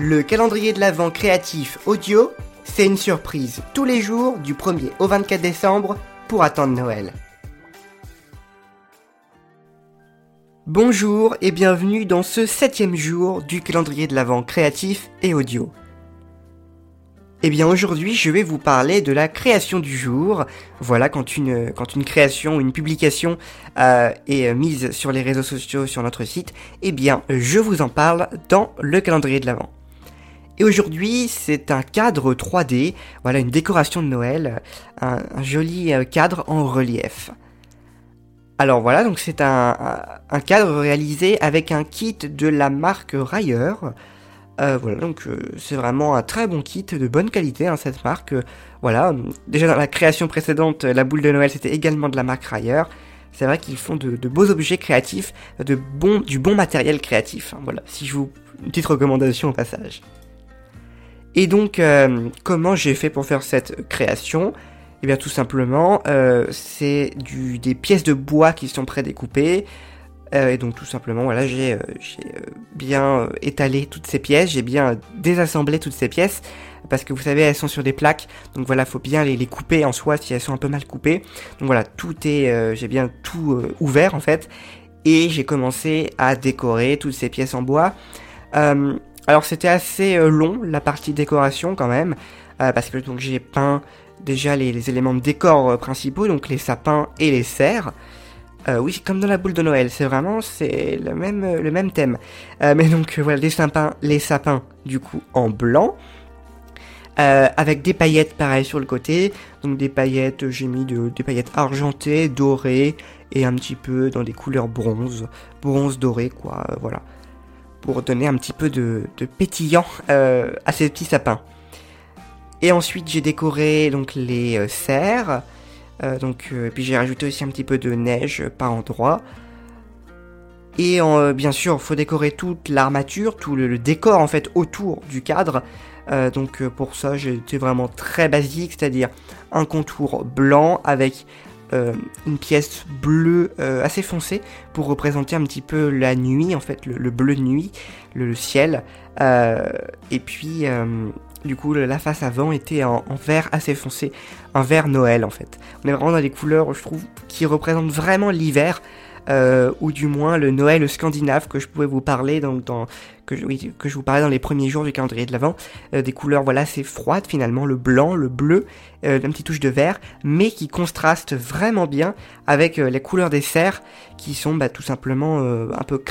Le calendrier de l'Avent créatif audio, c'est une surprise tous les jours du 1er au 24 décembre pour attendre Noël. Bonjour et bienvenue dans ce septième jour du calendrier de l'Avent créatif et audio. Eh bien aujourd'hui je vais vous parler de la création du jour. Voilà quand une, quand une création, une publication euh, est mise sur les réseaux sociaux sur notre site, eh bien je vous en parle dans le calendrier de l'Avent. Et aujourd'hui, c'est un cadre 3D, voilà une décoration de Noël, un, joli euh, cadre en relief. Alors voilà, donc c'est un, cadre réalisé avec un kit de la marque Ryer. Euh, voilà, donc euh, c'est vraiment un très bon kit de bonne qualité, hein, cette marque. voilà, déjà dans la création précédente, la boule de Noël c'était également de la marque Ryer. C'est vrai qu'ils font de, beaux objets créatifs, de bon, du bon matériel créatif. Hein, voilà, si je vous une petite recommandation au passage. Et donc, euh, comment j'ai fait pour faire cette création? Eh bien, tout simplement, euh, c'est des pièces de bois qui sont prédécoupées. Euh, et donc, tout simplement, voilà, j'ai euh, bien étalé toutes ces pièces, j'ai bien désassemblé toutes ces pièces, parce que vous savez, elles sont sur des plaques, donc voilà, faut bien les, couper en soi si elles sont un peu mal coupées. Donc voilà, tout est, j'ai bien tout ouvert en fait, et j'ai commencé à décorer toutes ces pièces en bois. Alors c'était assez euh, long la partie décoration quand même, euh, parce que donc j'ai peint déjà les, éléments de décor euh, principaux, donc les sapins et les serres. oui, c'est comme dans la boule de Noël, c'est vraiment c'est le même thème. mais donc voilà les sapins, les sapins du coup en blanc. avec des paillettes pareil sur le côté, donc des paillettes, j'ai mis des paillettes argentées, dorées et un petit peu dans des couleurs bronze, bronze doré quoi, voilà pour donner un petit peu de, pétillant euh, à ces petits sapins. Et ensuite j'ai décoré donc les euh, serres, euh, donc puis j'ai rajouté aussi un petit peu de neige par endroit. Et bien sûr, faut décorer toute l'armature, tout le, décor en fait autour du cadre. donc pour ça, été vraiment très basique, c'est-à-dire un contour blanc avec euh, une pièce bleue euh, assez foncée pour représenter un petit peu la nuit, en fait, le, bleu de nuit, le, ciel. Euh, et puis, du coup, la face avant était en, vert assez foncé, un vert Noël en fait. On est vraiment dans des couleurs, je trouve, qui représentent vraiment l'hiver. Euh, ou du moins le Noël scandinave que je pouvais vous parler donc dans que je, que je vous parlais dans les premiers jours du calendrier de l'Avent, euh, des couleurs voilà assez froides finalement, le blanc, le bleu, euh, une petite touche de vert, mais qui contrastent vraiment bien avec euh, les couleurs des serres qui sont bah, tout simplement un peu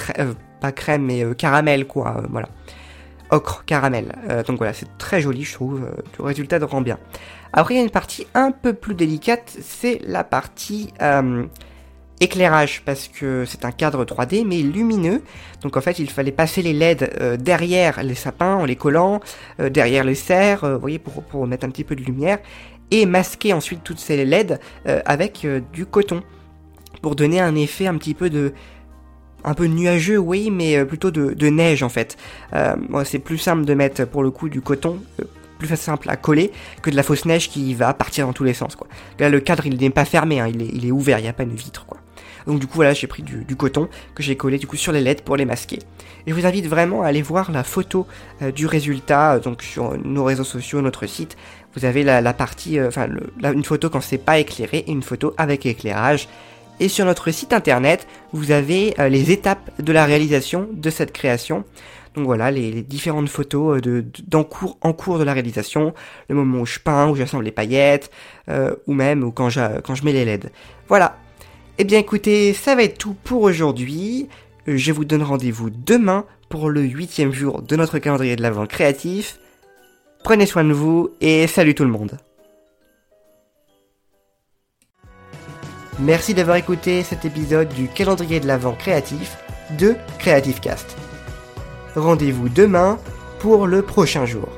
pas crème mais caramel quoi, voilà ocre caramel. donc voilà, c'est très joli, je trouve. le résultat rend bien. Après, il y a une partie un peu plus délicate, c'est la partie éclairage parce que c'est un cadre 3D mais lumineux. Donc en fait il fallait passer les LED euh, derrière les sapins en les collant, euh, derrière les serres, euh, vous voyez pour, pour mettre un petit peu de lumière et masquer ensuite toutes ces LED avec du coton pour donner un effet un petit peu de un peu nuageux oui mais plutôt de, de, neige en fait. c'est plus simple de mettre pour le coup du coton plus simple à coller que de la fausse neige qui va partir dans tous les sens quoi. Là le cadre il n'est pas fermé, hein, il, est, il est ouvert, il n'y a pas une vitre quoi. Donc du coup voilà, j'ai pris du, coton que j'ai collé du coup sur les LED pour les masquer. Et je vous invite vraiment à aller voir la photo euh, du résultat euh, donc sur nos réseaux sociaux, notre site. Vous avez la, partie, euh, enfin une photo quand c'est pas éclairé et une photo avec éclairage. Et sur notre site internet, vous avez les étapes de la réalisation de cette création. Donc voilà, les, différentes photos de, cours, en cours de la réalisation, le moment où je peins, où j'assemble les paillettes, ou même quand, quand je mets les LED. Voilà, eh bien écoutez, ça va être tout pour aujourd'hui. Je vous donne rendez-vous demain pour le huitième jour de notre calendrier de l'Avent créatif. Prenez soin de vous et salut tout le monde. Merci d'avoir écouté cet épisode du calendrier de l'Avent créatif de Creative Cast. Rendez-vous demain pour le prochain jour.